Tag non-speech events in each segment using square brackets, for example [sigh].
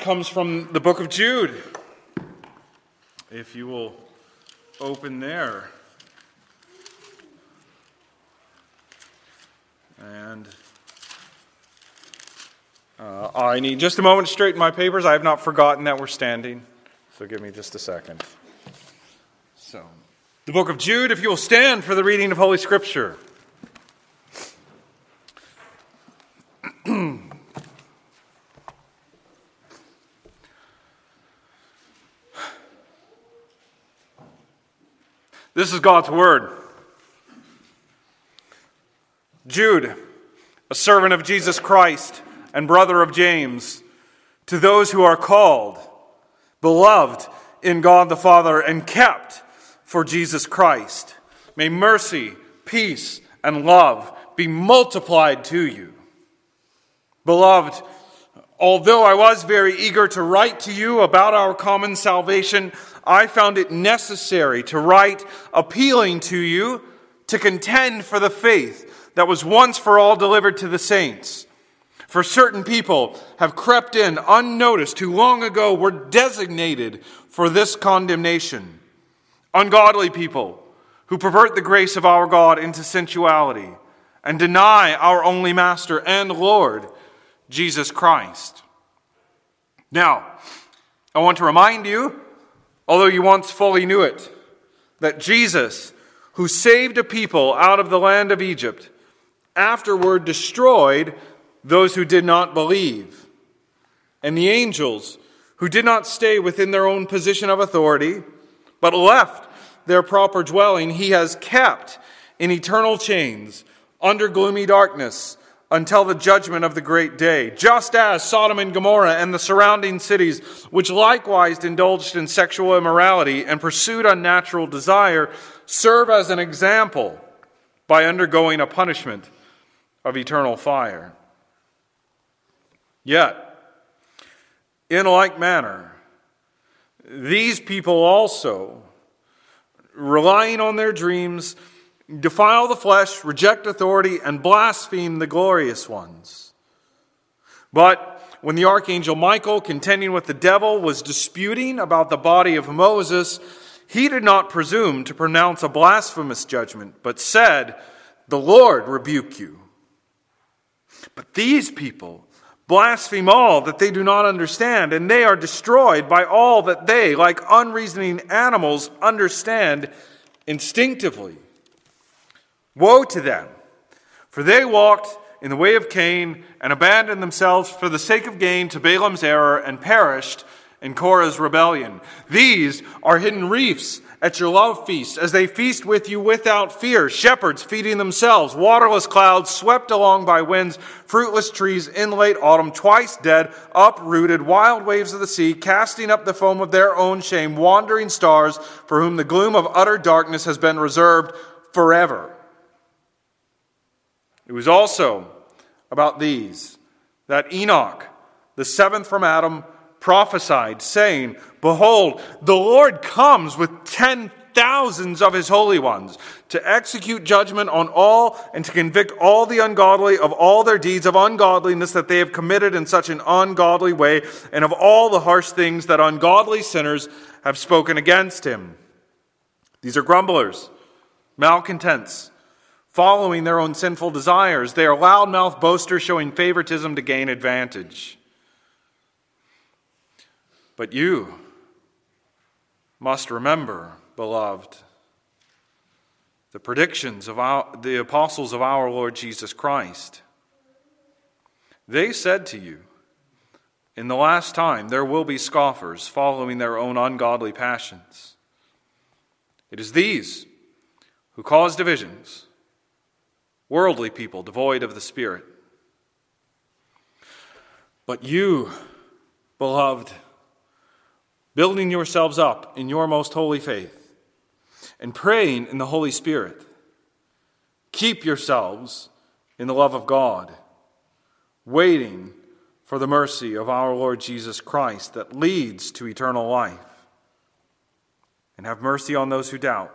comes from the book of Jude. If you will open there. And uh, I need just a moment to straighten my papers. I have not forgotten that we're standing. So give me just a second. So, the book of Jude, if you will stand for the reading of Holy Scripture. This is God's word. Jude, a servant of Jesus Christ and brother of James, to those who are called, beloved in God the Father, and kept for Jesus Christ, may mercy, peace, and love be multiplied to you. Beloved, although I was very eager to write to you about our common salvation, I found it necessary to write appealing to you to contend for the faith that was once for all delivered to the saints. For certain people have crept in unnoticed who long ago were designated for this condemnation. Ungodly people who pervert the grace of our God into sensuality and deny our only Master and Lord, Jesus Christ. Now, I want to remind you although you once fully knew it, that Jesus, who saved a people out of the land of Egypt, afterward destroyed those who did not believe. And the angels, who did not stay within their own position of authority, but left their proper dwelling, he has kept in eternal chains under gloomy darkness until the judgment of the great day, just as Sodom and Gomorrah and the surrounding cities, which likewise indulged in sexual immorality and pursued unnatural desire, serve as an example by undergoing a punishment of eternal fire. Yet, in like manner, these people also, relying on their dreams, defile the flesh, reject authority, and blaspheme the glorious ones. But when the archangel Michael, contending with the devil, was disputing about the body of Moses, he did not presume to pronounce a blasphemous judgment, but said, The Lord rebuke you. But these people blaspheme all that they do not understand, and they are destroyed by all that they, like unreasoning animals, understand instinctively. Woe to them! For they walked in the way of Cain and abandoned themselves for the sake of gain to Balaam's error and perished in Korah's rebellion. These are hidden reefs at your love feast as they feast with you without fear. Shepherds feeding themselves, waterless clouds swept along by winds, fruitless trees in late autumn, twice dead, uprooted, wild waves of the sea, casting up the foam of their own shame, wandering stars for whom the gloom of utter darkness has been reserved forever. It was also about these that Enoch, the seventh from Adam, prophesied, saying, Behold, the Lord comes with ten thousands of his holy ones to execute judgment on all and to convict all the ungodly of all their deeds of ungodliness that they have committed in such an ungodly way, and of all the harsh things that ungodly sinners have spoken against him. These are grumblers, malcontents following their own sinful desires. They are loudmouth boasters showing favoritism to gain advantage. But you must remember, beloved, the predictions of our, the apostles of our Lord Jesus Christ. They said to you, In the last time there will be scoffers following their own ungodly passions. It is these who cause divisions worldly people devoid of the Spirit. But you, beloved, building yourselves up in your most holy faith and praying in the Holy Spirit, keep yourselves in the love of God, waiting for the mercy of our Lord Jesus Christ that leads to eternal life. And have mercy on those who doubt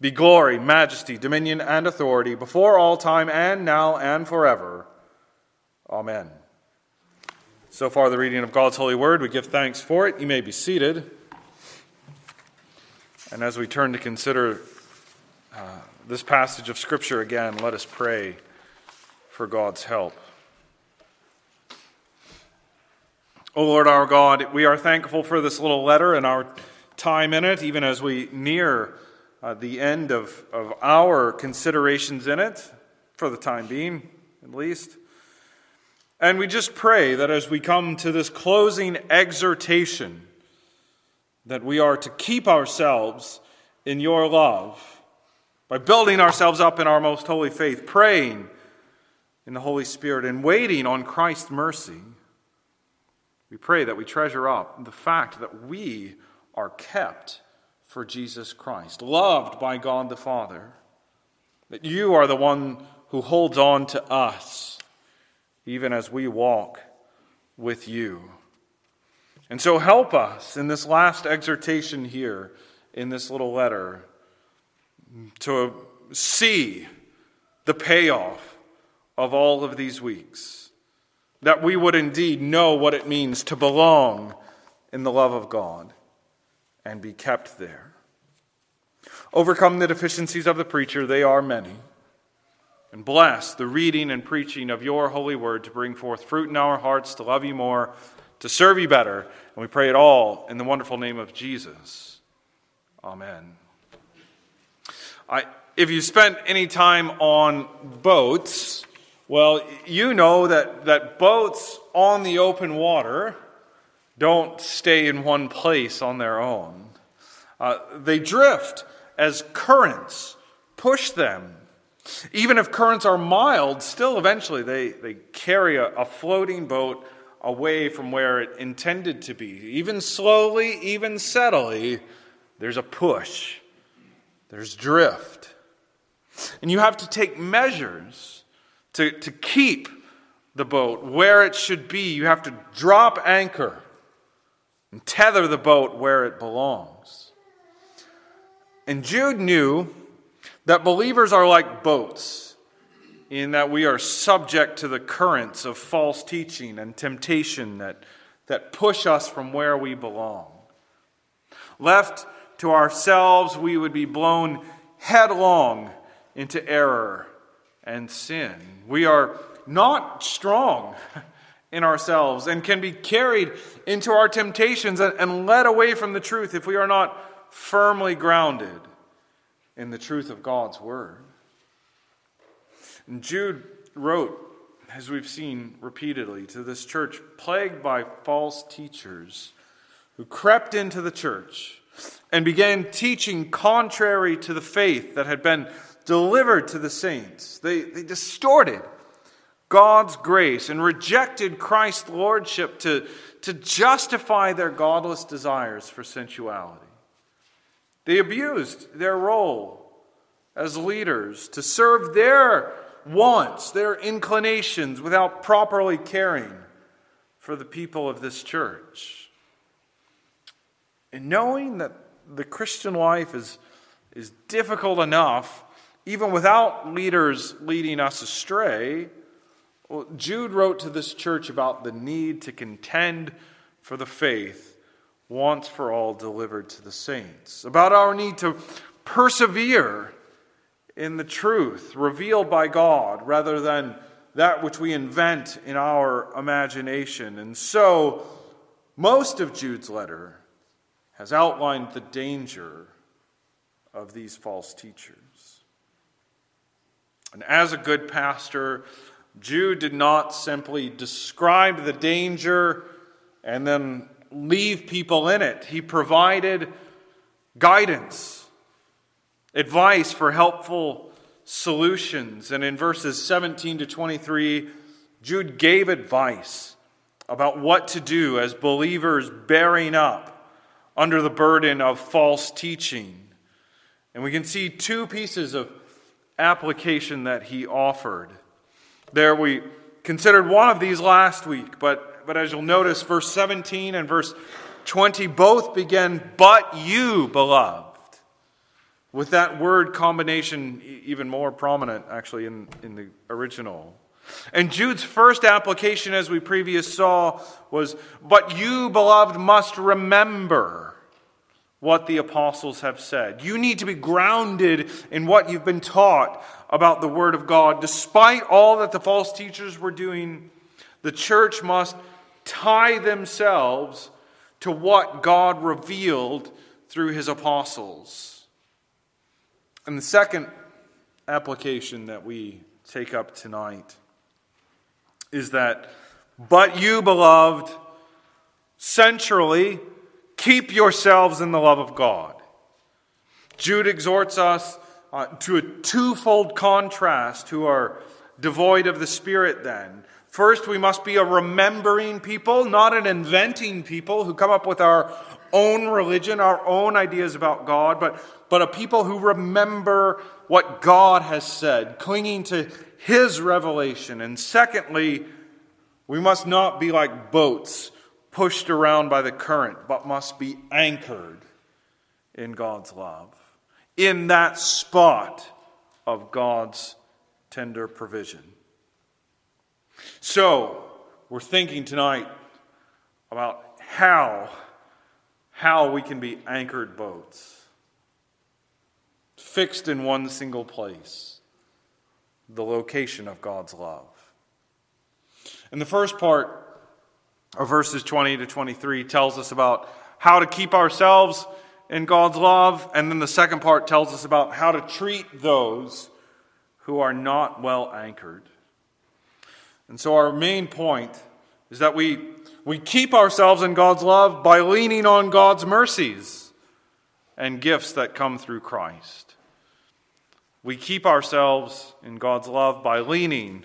be glory, majesty, dominion, and authority before all time and now and forever. Amen. So far, the reading of God's holy word. We give thanks for it. You may be seated. And as we turn to consider uh, this passage of Scripture again, let us pray for God's help. O oh Lord our God, we are thankful for this little letter and our time in it, even as we near uh, the end of, of our considerations in it, for the time being, at least. And we just pray that as we come to this closing exhortation, that we are to keep ourselves in your love by building ourselves up in our most holy faith, praying in the Holy Spirit, and waiting on Christ's mercy. We pray that we treasure up the fact that we are kept for Jesus Christ, loved by God the Father, that you are the one who holds on to us, even as we walk with you. And so help us in this last exhortation here in this little letter to see the payoff of all of these weeks. That we would indeed know what it means to belong in the love of God and be kept there. Overcome the deficiencies of the preacher, they are many. And bless the reading and preaching of your holy word to bring forth fruit in our hearts, to love you more to serve you better. And we pray it all in the wonderful name of Jesus. Amen. I, if you spent any time on boats, well, you know that, that boats on the open water don't stay in one place on their own. Uh, they drift as currents push them. Even if currents are mild, still eventually they, they carry a, a floating boat away from where it intended to be. Even slowly, even steadily, there's a push, there's drift. And you have to take measures to, to keep the boat where it should be. You have to drop anchor and tether the boat where it belongs. And Jude knew that believers are like boats in that we are subject to the currents of false teaching and temptation that, that push us from where we belong. Left to ourselves, we would be blown headlong into error and sin. We are not strong [laughs] in ourselves and can be carried into our temptations and, led away from the truth if we are not firmly grounded in the truth of God's Word. And Jude wrote, as we've seen repeatedly, to this church plagued by false teachers who crept into the church and began teaching contrary to the faith that had been delivered to the saints. They, they distorted God's grace and rejected Christ's lordship to, to justify their godless desires for sensuality. They abused their role as leaders to serve their wants, their inclinations, without properly caring for the people of this church. And knowing that the Christian life is, is difficult enough, even without leaders leading us astray, well, Jude wrote to this church about the need to contend for the faith once for all delivered to the saints, about our need to persevere in the truth revealed by God rather than that which we invent in our imagination. And so, most of Jude's letter has outlined the danger of these false teachers. And as a good pastor, Jude did not simply describe the danger and then leave people in it. He provided guidance advice for helpful solutions. And in verses 17 to 23, Jude gave advice about what to do as believers bearing up under the burden of false teaching. And we can see two pieces of application that he offered. There we considered one of these last week, but, but as you'll notice, verse 17 and verse 20 both begin, but you, beloved. With that word combination even more prominent, actually, in, in the original. And Jude's first application, as we previous saw, was, But you, beloved, must remember what the apostles have said. You need to be grounded in what you've been taught about the Word of God. Despite all that the false teachers were doing, the church must tie themselves to what God revealed through his apostles. And the second application that we take up tonight is that, but you, beloved, centrally, keep yourselves in the love of God. Jude exhorts us uh, to a twofold contrast who are devoid of the Spirit, then. First, we must be a remembering people, not an inventing people who come up with our own religion, our own ideas about God, but, but a people who remember what God has said, clinging to His revelation. And secondly, we must not be like boats pushed around by the current, but must be anchored in God's love, in that spot of God's tender provision. So, we're thinking tonight about how how we can be anchored boats fixed in one single place the location of God's love. And the first part of verses 20 to 23 tells us about how to keep ourselves in God's love, and then the second part tells us about how to treat those who are not well anchored. And so, our main point is that we, we keep ourselves in God's love by leaning on God's mercies and gifts that come through Christ. We keep ourselves in God's love by leaning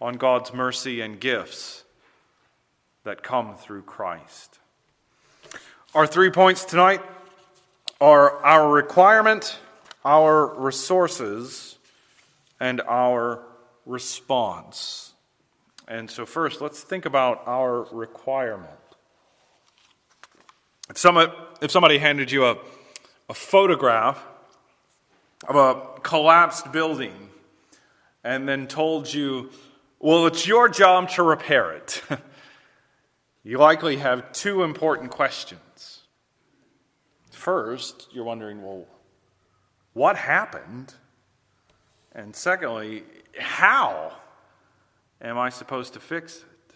on God's mercy and gifts that come through Christ. Our three points tonight are our requirement, our resources, and our response. And so, first, let's think about our requirement. If somebody, if somebody handed you a, a photograph of a collapsed building and then told you well, it's your job to repair it. [laughs] you likely have two important questions. First, you're wondering, well, what happened? And secondly, how am I supposed to fix it?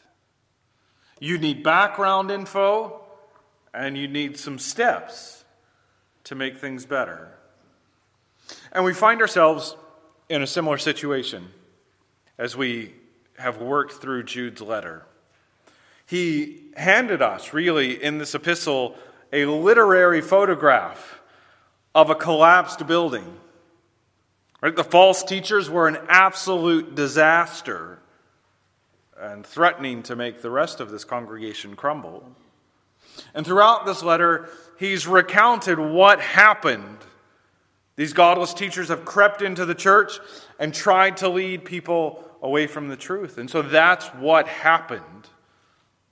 You need background info and you need some steps to make things better. And we find ourselves in a similar situation as we have worked through Jude's letter. He handed us, really, in this epistle, a literary photograph of a collapsed building. Right? The false teachers were an absolute disaster and threatening to make the rest of this congregation crumble. And throughout this letter, he's recounted what happened. These godless teachers have crept into the church and tried to lead people away from the truth. And so that's what happened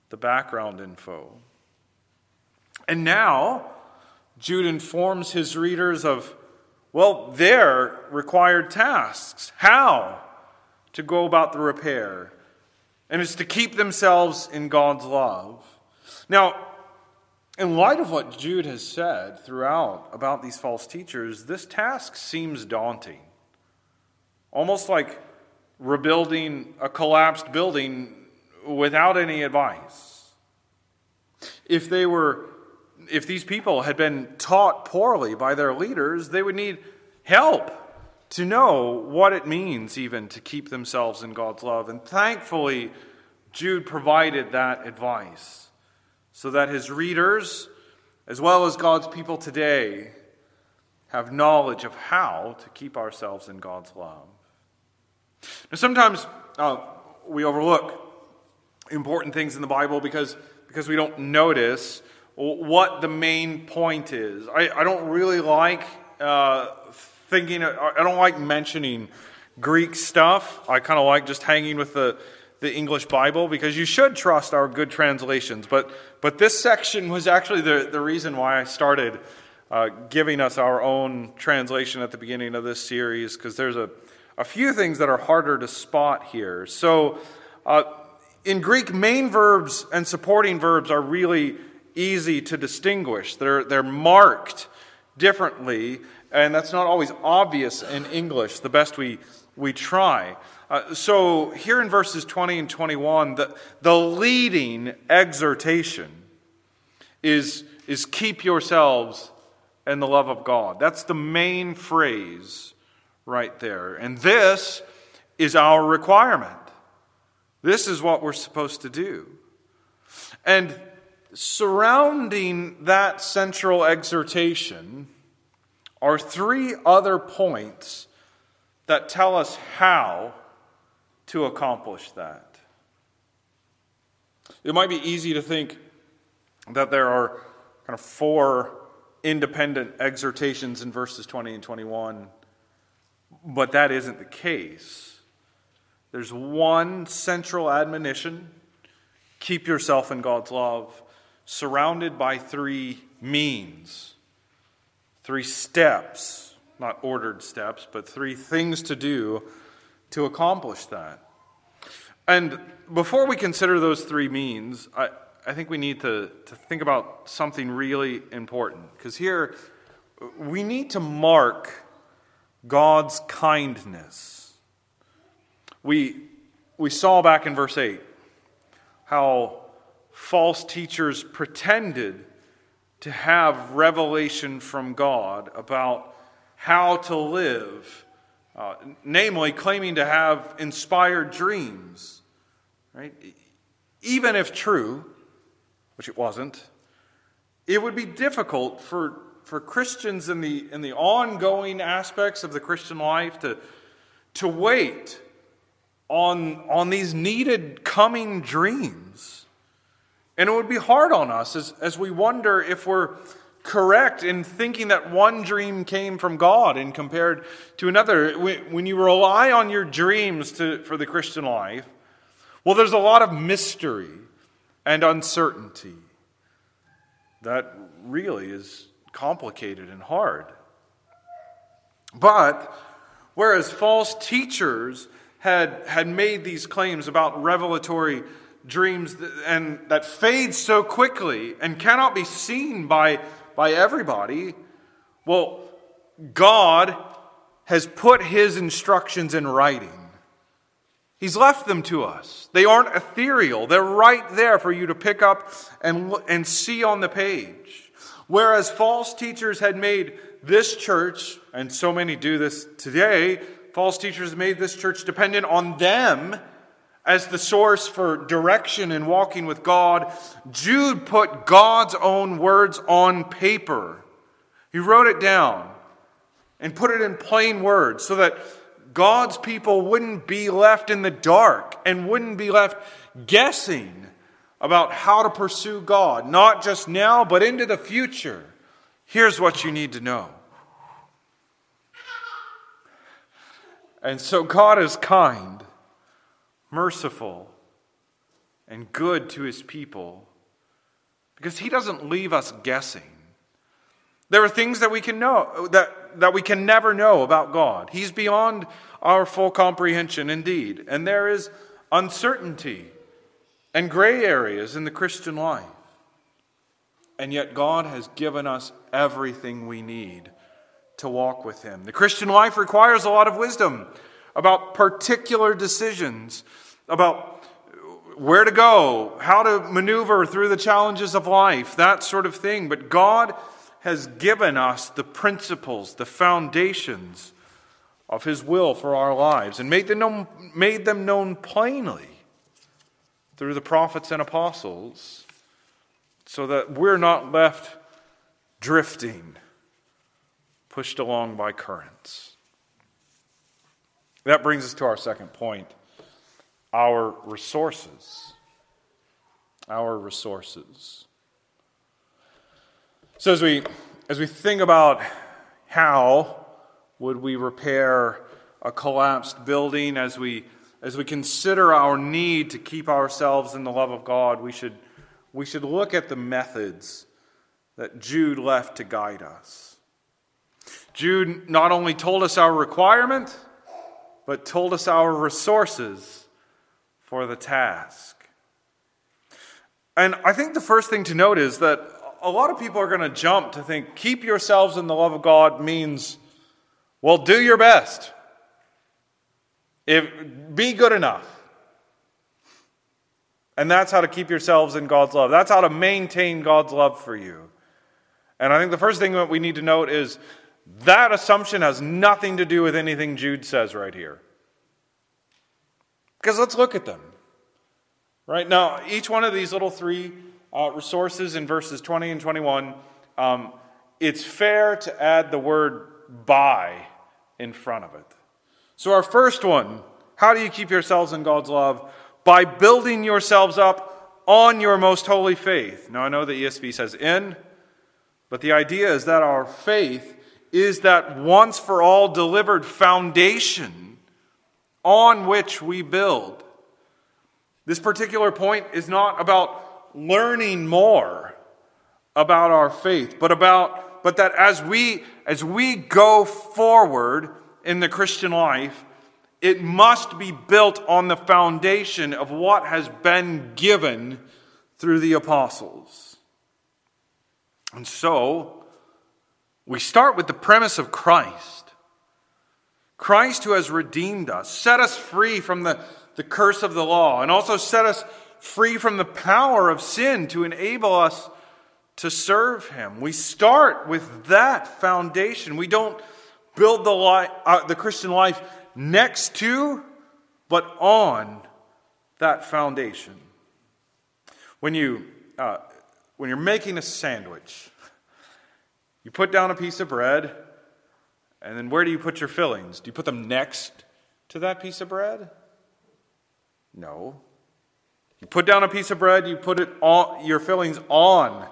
the background info. And now, Jude informs his readers of, well, their required tasks. How to go about the repair. And it's to keep themselves in God's love. Now, in light of what Jude has said throughout about these false teachers, this task seems daunting. Almost like rebuilding a collapsed building without any advice. If they were if these people had been taught poorly by their leaders, they would need help to know what it means even to keep themselves in God's love. And thankfully, Jude provided that advice so that his readers, as well as God's people today, have knowledge of how to keep ourselves in God's love. Now, sometimes uh, we overlook important things in the Bible because, because we don't notice what the main point is. I, I don't really like uh, thinking, I don't like mentioning Greek stuff. I kind of like just hanging with the, the English Bible because you should trust our good translations. But, but this section was actually the, the reason why I started uh, giving us our own translation at the beginning of this series because there's a, a few things that are harder to spot here. So, uh, in Greek, main verbs and supporting verbs are really easy to distinguish. They're, they're marked differently, and that's not always obvious in English, the best we, we try. Uh, so, here in verses 20 and 21, the, the leading exhortation is, is keep yourselves in the love of God. That's the main phrase right there. And this is our requirement. This is what we're supposed to do. And surrounding that central exhortation are three other points that tell us how to accomplish that. It might be easy to think that there are kind of four independent exhortations in verses 20 and 21, but that isn't the case. There's one central admonition keep yourself in God's love, surrounded by three means, three steps, not ordered steps, but three things to do to accomplish that. And before we consider those three means, I, I think we need to, to think about something really important. Because here, we need to mark God's kindness. We, we saw back in verse 8 how false teachers pretended to have revelation from God about how to live, uh, namely, claiming to have inspired dreams. Right? Even if true, which it wasn't, it would be difficult for, for Christians in the, in the ongoing aspects of the Christian life to, to wait on, on these needed coming dreams. And it would be hard on us as, as we wonder if we're correct in thinking that one dream came from God and compared to another. When you rely on your dreams to, for the Christian life, well, there's a lot of mystery and uncertainty. That really is complicated and hard. But whereas false teachers had, had made these claims about revelatory dreams and that fade so quickly and cannot be seen by, by everybody, well, God has put his instructions in writing. He's left them to us. They aren't ethereal. They're right there for you to pick up and, and see on the page. Whereas false teachers had made this church, and so many do this today, false teachers made this church dependent on them as the source for direction in walking with God. Jude put God's own words on paper. He wrote it down and put it in plain words so that God's people wouldn't be left in the dark and wouldn't be left guessing about how to pursue God, not just now, but into the future. Here's what you need to know. And so God is kind, merciful, and good to his people because he doesn't leave us guessing. There are things that we can know that that we can never know about God. He's beyond our full comprehension indeed. And there is uncertainty and gray areas in the Christian life. And yet, God has given us everything we need to walk with Him. The Christian life requires a lot of wisdom about particular decisions, about where to go, how to maneuver through the challenges of life, that sort of thing. But God has given us the principles, the foundations of His will for our lives, and made them known, made them known plainly through the prophets and apostles, so that we're not left drifting, pushed along by currents. That brings us to our second point our resources. Our resources. So as we as we think about how would we repair a collapsed building as we as we consider our need to keep ourselves in the love of God, we should, we should look at the methods that Jude left to guide us. Jude not only told us our requirement, but told us our resources for the task. And I think the first thing to note is that a lot of people are going to jump to think keep yourselves in the love of God means, well, do your best. If, be good enough. And that's how to keep yourselves in God's love. That's how to maintain God's love for you. And I think the first thing that we need to note is that assumption has nothing to do with anything Jude says right here. Because let's look at them. Right now, each one of these little three uh, resources in verses 20 and 21, um, it's fair to add the word by in front of it. So, our first one how do you keep yourselves in God's love? By building yourselves up on your most holy faith. Now, I know the ESV says in, but the idea is that our faith is that once for all delivered foundation on which we build. This particular point is not about learning more about our faith, but about but that as we as we go forward in the Christian life, it must be built on the foundation of what has been given through the apostles. And so, we start with the premise of Christ. Christ who has redeemed us, set us free from the, the curse of the law, and also set us free from the power of sin to enable us to serve Him. We start with that foundation. We don't build the, li- uh, the Christian life next to, but on that foundation. When, you, uh, when you're making a sandwich, you put down a piece of bread, and then where do you put your fillings? Do you put them next to that piece of bread? No. You put down a piece of bread, you put it on, your fillings on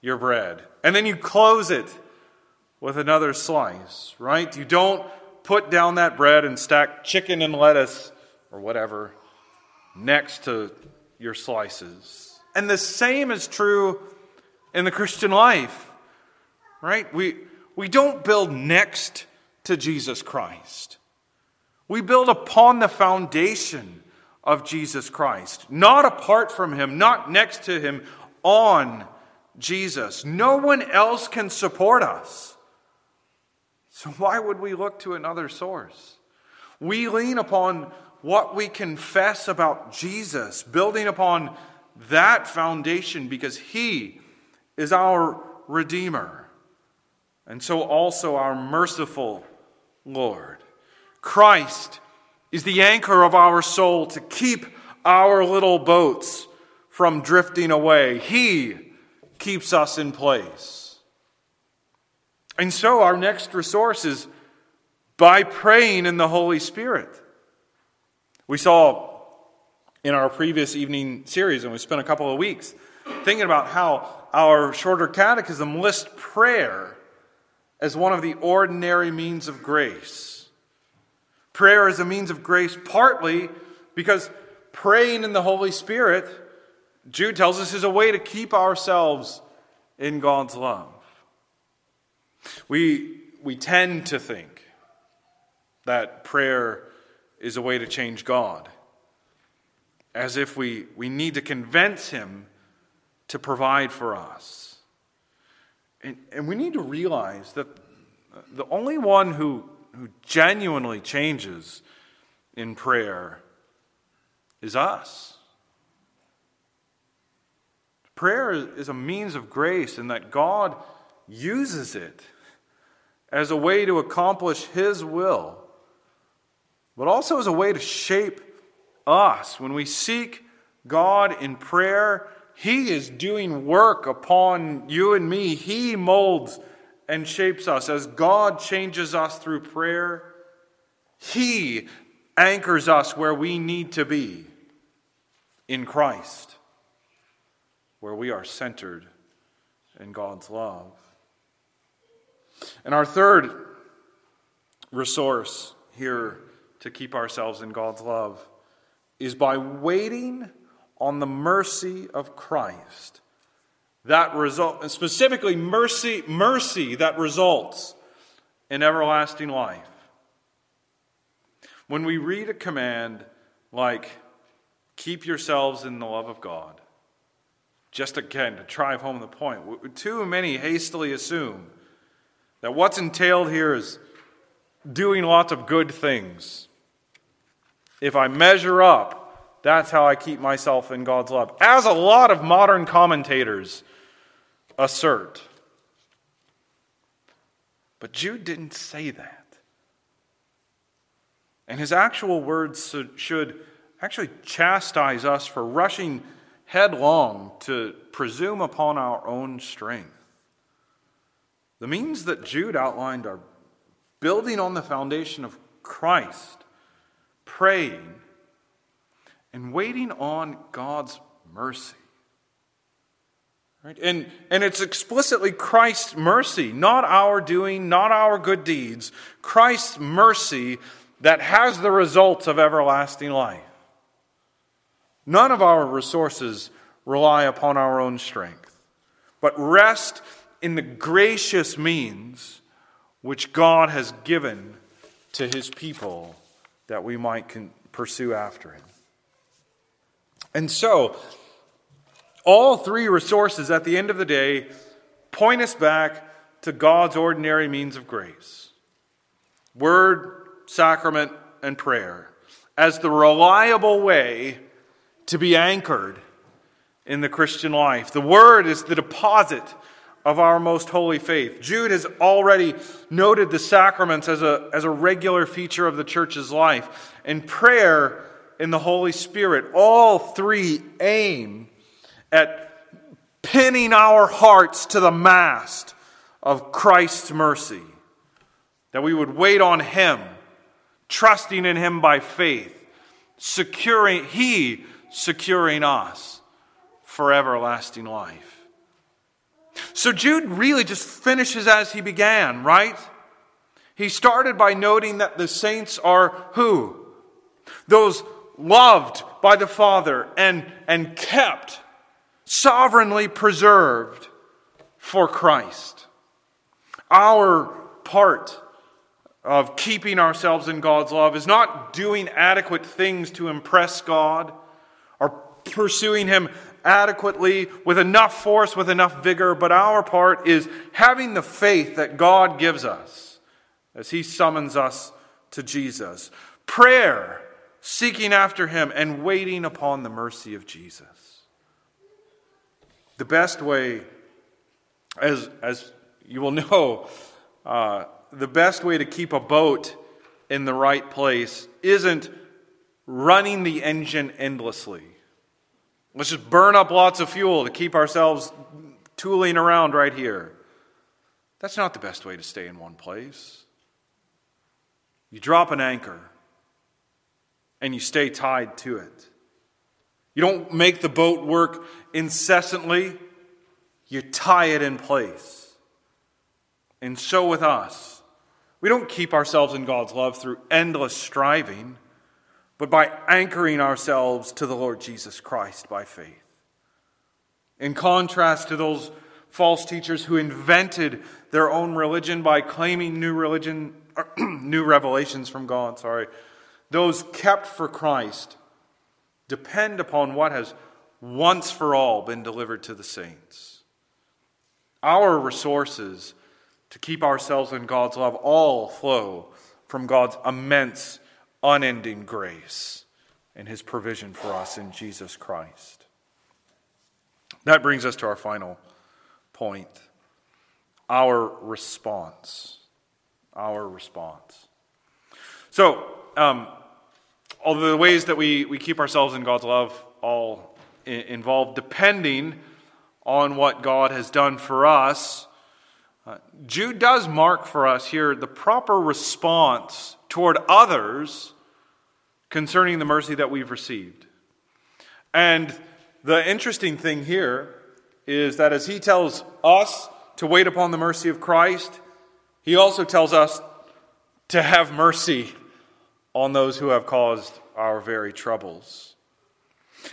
your bread, and then you close it with another slice, right? You don't put down that bread and stack chicken and lettuce or whatever next to your slices. And the same is true in the Christian life, right? We, we don't build next to Jesus Christ. We build upon the foundation of Jesus Christ, not apart from Him, not next to Him, on Jesus. No one else can support us. So, why would we look to another source? We lean upon what we confess about Jesus, building upon that foundation because He is our Redeemer, and so also our merciful Lord. Christ is the anchor of our soul to keep our little boats from drifting away. He keeps us in place. And so our next resource is by praying in the Holy Spirit. We saw in our previous evening series, and we spent a couple of weeks thinking about how our shorter catechism lists prayer as one of the ordinary means of grace. Prayer is a means of grace partly because praying in the Holy Spirit, Jude tells us, is a way to keep ourselves in God's love. We, we tend to think that prayer is a way to change God, as if we, we need to convince Him to provide for us. And, and we need to realize that the only one who, who genuinely changes in prayer is us. Prayer is a means of grace, and that God uses it as a way to accomplish His will, but also as a way to shape us. When we seek God in prayer, He is doing work upon you and me. He molds and shapes us. As God changes us through prayer, He anchors us where we need to be in Christ, where we are centered in God's love. And our third resource here to keep ourselves in God's love is by waiting on the mercy of Christ. That result, and specifically mercy, mercy that results in everlasting life. When we read a command like, keep yourselves in the love of God, just again to drive home the point, too many hastily assume that what's entailed here is doing lots of good things. If I measure up, that's how I keep myself in God's love. As a lot of modern commentators assert. But Jude didn't say that. And his actual words should actually chastise us for rushing headlong to presume upon our own strength. The means that Jude outlined are building on the foundation of Christ, praying, and waiting on God's mercy. Right? And, and it's explicitly Christ's mercy, not our doing, not our good deeds. Christ's mercy that has the results of everlasting life. None of our resources rely upon our own strength, but rest in the gracious means which God has given to his people that we might pursue after him. And so, all three resources at the end of the day point us back to God's ordinary means of grace word, sacrament, and prayer as the reliable way to be anchored in the Christian life. The Word is the deposit of our most holy faith. Jude has already noted the sacraments as a, as a regular feature of the church's life, and prayer in the Holy Spirit. All three aim at pinning our hearts to the mast of Christ's mercy, that we would wait on Him, trusting in Him by faith, securing, He securing us for everlasting life. So Jude really just finishes as he began, right? He started by noting that the saints are who? Those loved by the Father and, and kept sovereignly preserved for Christ. Our part of keeping ourselves in God's love is not doing adequate things to impress God or pursuing Him adequately with enough force, with enough vigor, but our part is having the faith that God gives us as He summons us to Jesus. Prayer, seeking after Him, and waiting upon the mercy of Jesus. The best way, as, as you will [laughs] know, uh, the best way to keep a boat in the right place isn't running the engine endlessly. Let's just burn up lots of fuel to keep ourselves tooling around right here. That's not the best way to stay in one place. You drop an anchor and you stay tied to it. You don't make the boat work incessantly, you tie it in place. And so with us. We don't keep ourselves in God's love through endless striving, but by anchoring ourselves to the Lord Jesus Christ by faith. In contrast to those false teachers who invented their own religion by claiming new religion, [clears throat] new revelations from God, sorry, those kept for Christ depend upon what has once for all been delivered to the saints. Our resources to keep ourselves in God's love all flow from God's immense, unending grace and his provision for us in Jesus Christ. That brings us to our final point our response. Our response. So, um, although the ways that we, we keep ourselves in God's love all involve depending on what God has done for us, uh, Jude does mark for us here the proper response toward others concerning the mercy that we've received. And the interesting thing here is that as he tells us to wait upon the mercy of Christ, He also tells us to have mercy on those who have caused our very troubles.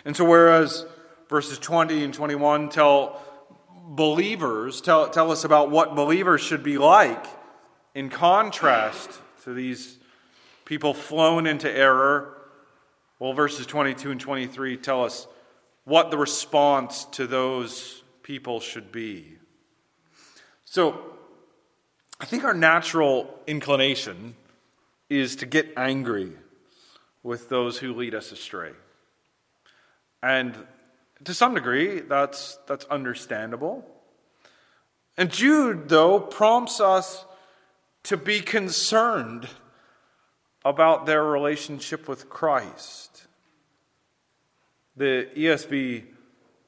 And so, whereas verses 20 and 21 tell believers, tell, tell us about what believers should be like, in contrast to these people flown into error, well, verses 22 and 23 tell us what the response to those people should be. So, I think our natural inclination is to get angry with those who lead us astray. And to some degree, that's, that's understandable. And Jude, though, prompts us to be concerned about their relationship with Christ. The ESV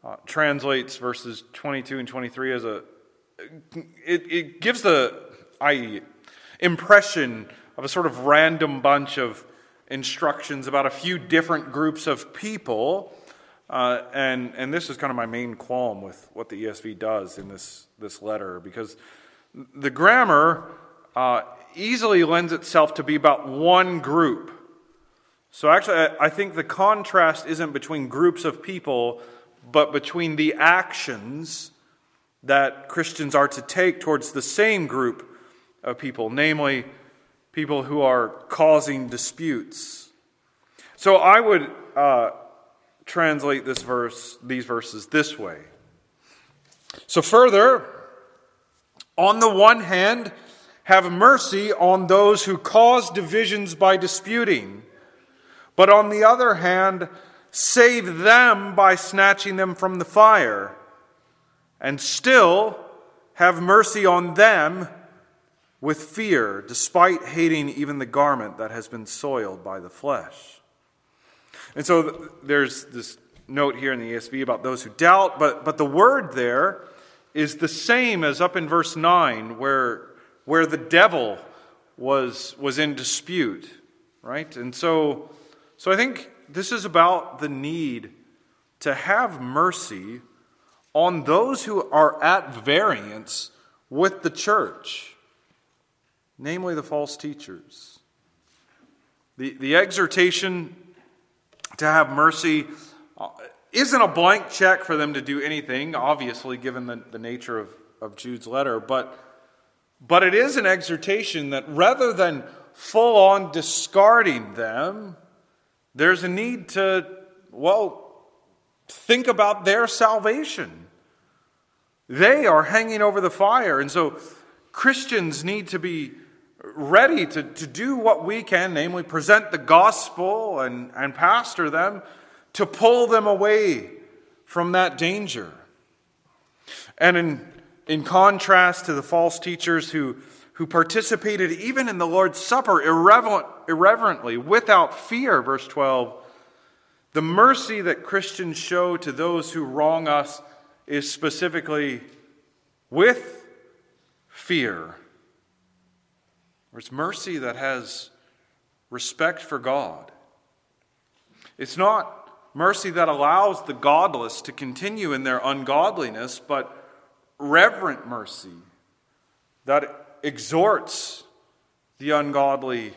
uh, translates verses 22 and 23 as a, it, it gives the I, impression of a sort of random bunch of instructions about a few different groups of people. Uh, and, and this is kind of my main qualm with what the ESV does in this, this letter, because the grammar uh, easily lends itself to be about one group. So actually, I think the contrast isn't between groups of people, but between the actions that Christians are to take towards the same group of people, namely people who are causing disputes. So I would uh, translate this verse, these verses this way. So further, on the one hand, have mercy on those who cause divisions by disputing, but on the other hand, save them by snatching them from the fire, and still have mercy on them with fear, despite hating even the garment that has been soiled by the flesh. And so there's this note here in the ESV about those who doubt, but, but the word there is the same as up in verse 9, where, where the devil was, was in dispute, right? And so, so I think this is about the need to have mercy on those who are at variance with the church namely the false teachers. The, the exhortation to have mercy uh, isn't a blank check for them to do anything, obviously, given the, the nature of, of Jude's letter, but, but it is an exhortation that rather than full on discarding them, there's a need to, well, think about their salvation. They are hanging over the fire. And so Christians need to be ready to, to do what we can, namely present the gospel and, and pastor them, to pull them away from that danger. And in, in contrast to the false teachers who, who participated even in the Lord's Supper irreverent, irreverently, without fear, verse 12, the mercy that Christians show to those who wrong us is specifically with fear or it's mercy that has respect for God. It's not mercy that allows the godless to continue in their ungodliness, but reverent mercy that exhorts the ungodly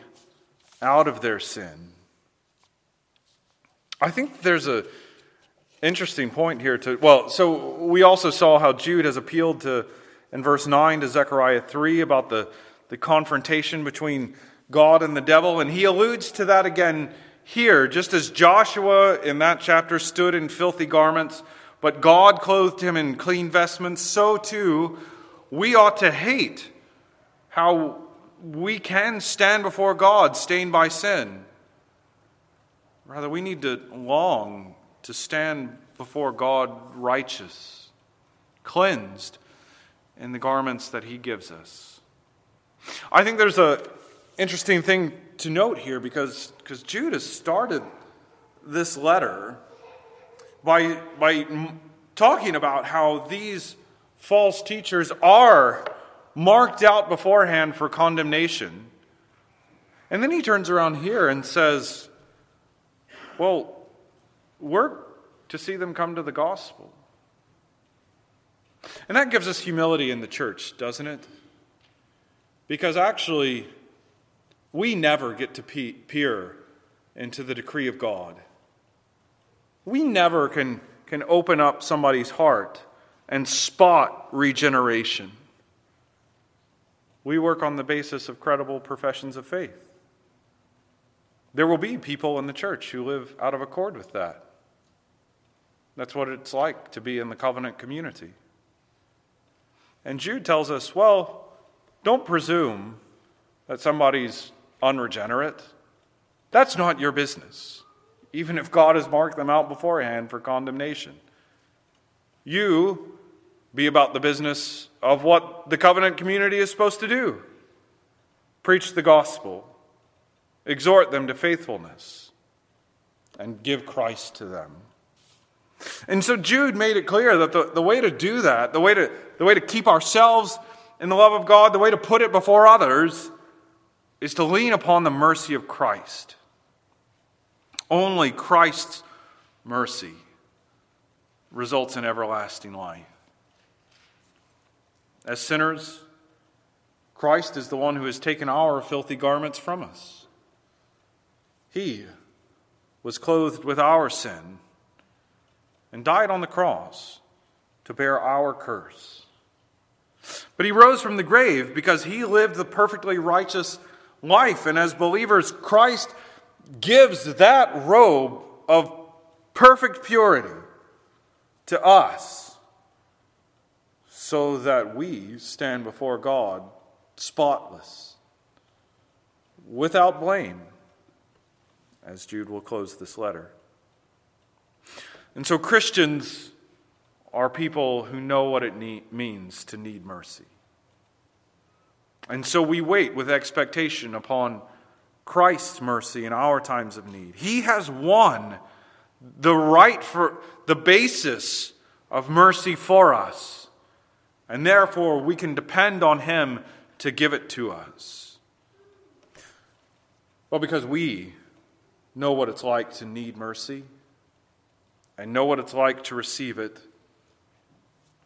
out of their sin. I think there's a interesting point here to well, so we also saw how Jude has appealed to in verse 9 to Zechariah 3 about the the confrontation between God and the devil. And he alludes to that again here, just as Joshua in that chapter stood in filthy garments, but God clothed him in clean vestments, so too we ought to hate how we can stand before God stained by sin. Rather, we need to long to stand before God righteous, cleansed in the garments that He gives us. I think there's a interesting thing to note here because, because Jude has started this letter by, by talking about how these false teachers are marked out beforehand for condemnation. And then he turns around here and says, Well, work to see them come to the gospel. And that gives us humility in the church, doesn't it? Because actually, we never get to peer into the decree of God. We never can, can open up somebody's heart and spot regeneration. We work on the basis of credible professions of faith. There will be people in the church who live out of accord with that. That's what it's like to be in the covenant community. And Jude tells us, well, don't presume that somebody's unregenerate. That's not your business, even if God has marked them out beforehand for condemnation. You be about the business of what the covenant community is supposed to do preach the gospel, exhort them to faithfulness, and give Christ to them. And so Jude made it clear that the, the way to do that, the way to, the way to keep ourselves in the love of God, the way to put it before others, is to lean upon the mercy of Christ. Only Christ's mercy results in everlasting life. As sinners, Christ is the one who has taken our filthy garments from us. He was clothed with our sin and died on the cross to bear our curse. But he rose from the grave because he lived the perfectly righteous life. And as believers, Christ gives that robe of perfect purity to us so that we stand before God spotless, without blame, as Jude will close this letter. And so Christians are people who know what it need, means to need mercy. And so we wait with expectation upon Christ's mercy in our times of need. He has won the right for the basis of mercy for us. And therefore, we can depend on Him to give it to us. Well, because we know what it's like to need mercy and know what it's like to receive it,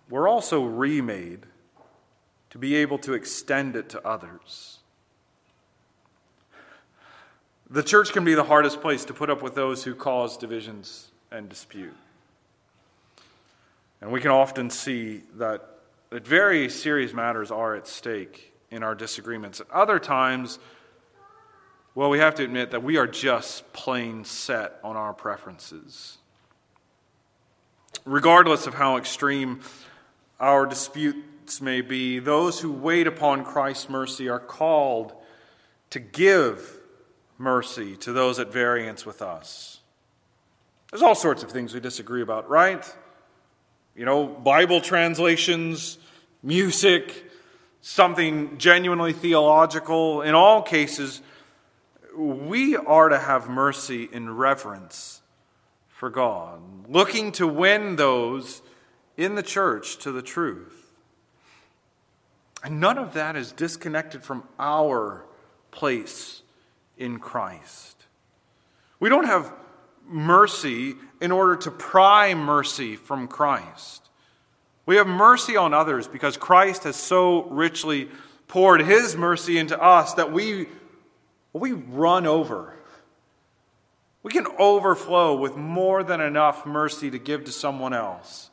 we're also remade to be able to extend it to others. The church can be the hardest place to put up with those who cause divisions and dispute. And we can often see that, that very serious matters are at stake in our disagreements. At other times, well, we have to admit that we are just plain set on our preferences. Regardless of how extreme our disputes may be, those who wait upon Christ's mercy are called to give mercy to those at variance with us. There's all sorts of things we disagree about, right? You know, Bible translations, music, something genuinely theological. In all cases, we are to have mercy in reverence for God, looking to win those in the church to the truth. And none of that is disconnected from our place in Christ. We don't have mercy in order to pry mercy from Christ. We have mercy on others because Christ has so richly poured his mercy into us that we, we run over. We can overflow with more than enough mercy to give to someone else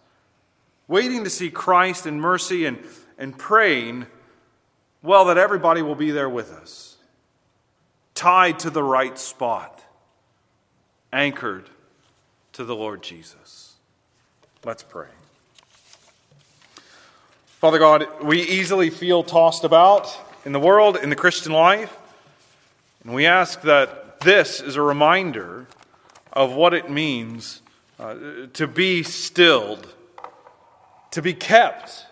waiting to see Christ in mercy and, and praying, well, that everybody will be there with us, tied to the right spot, anchored to the Lord Jesus. Let's pray. Father God, we easily feel tossed about in the world, in the Christian life, and we ask that this is a reminder of what it means uh, to be stilled to be kept,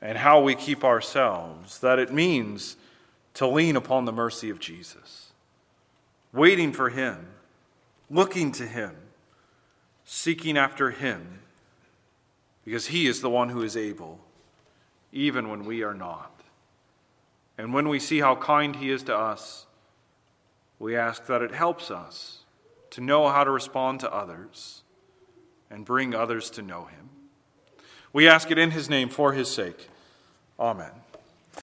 and how we keep ourselves, that it means to lean upon the mercy of Jesus, waiting for Him, looking to Him, seeking after Him, because He is the one who is able, even when we are not. And when we see how kind He is to us, we ask that it helps us to know how to respond to others and bring others to know Him. We ask it in his name for his sake. Amen.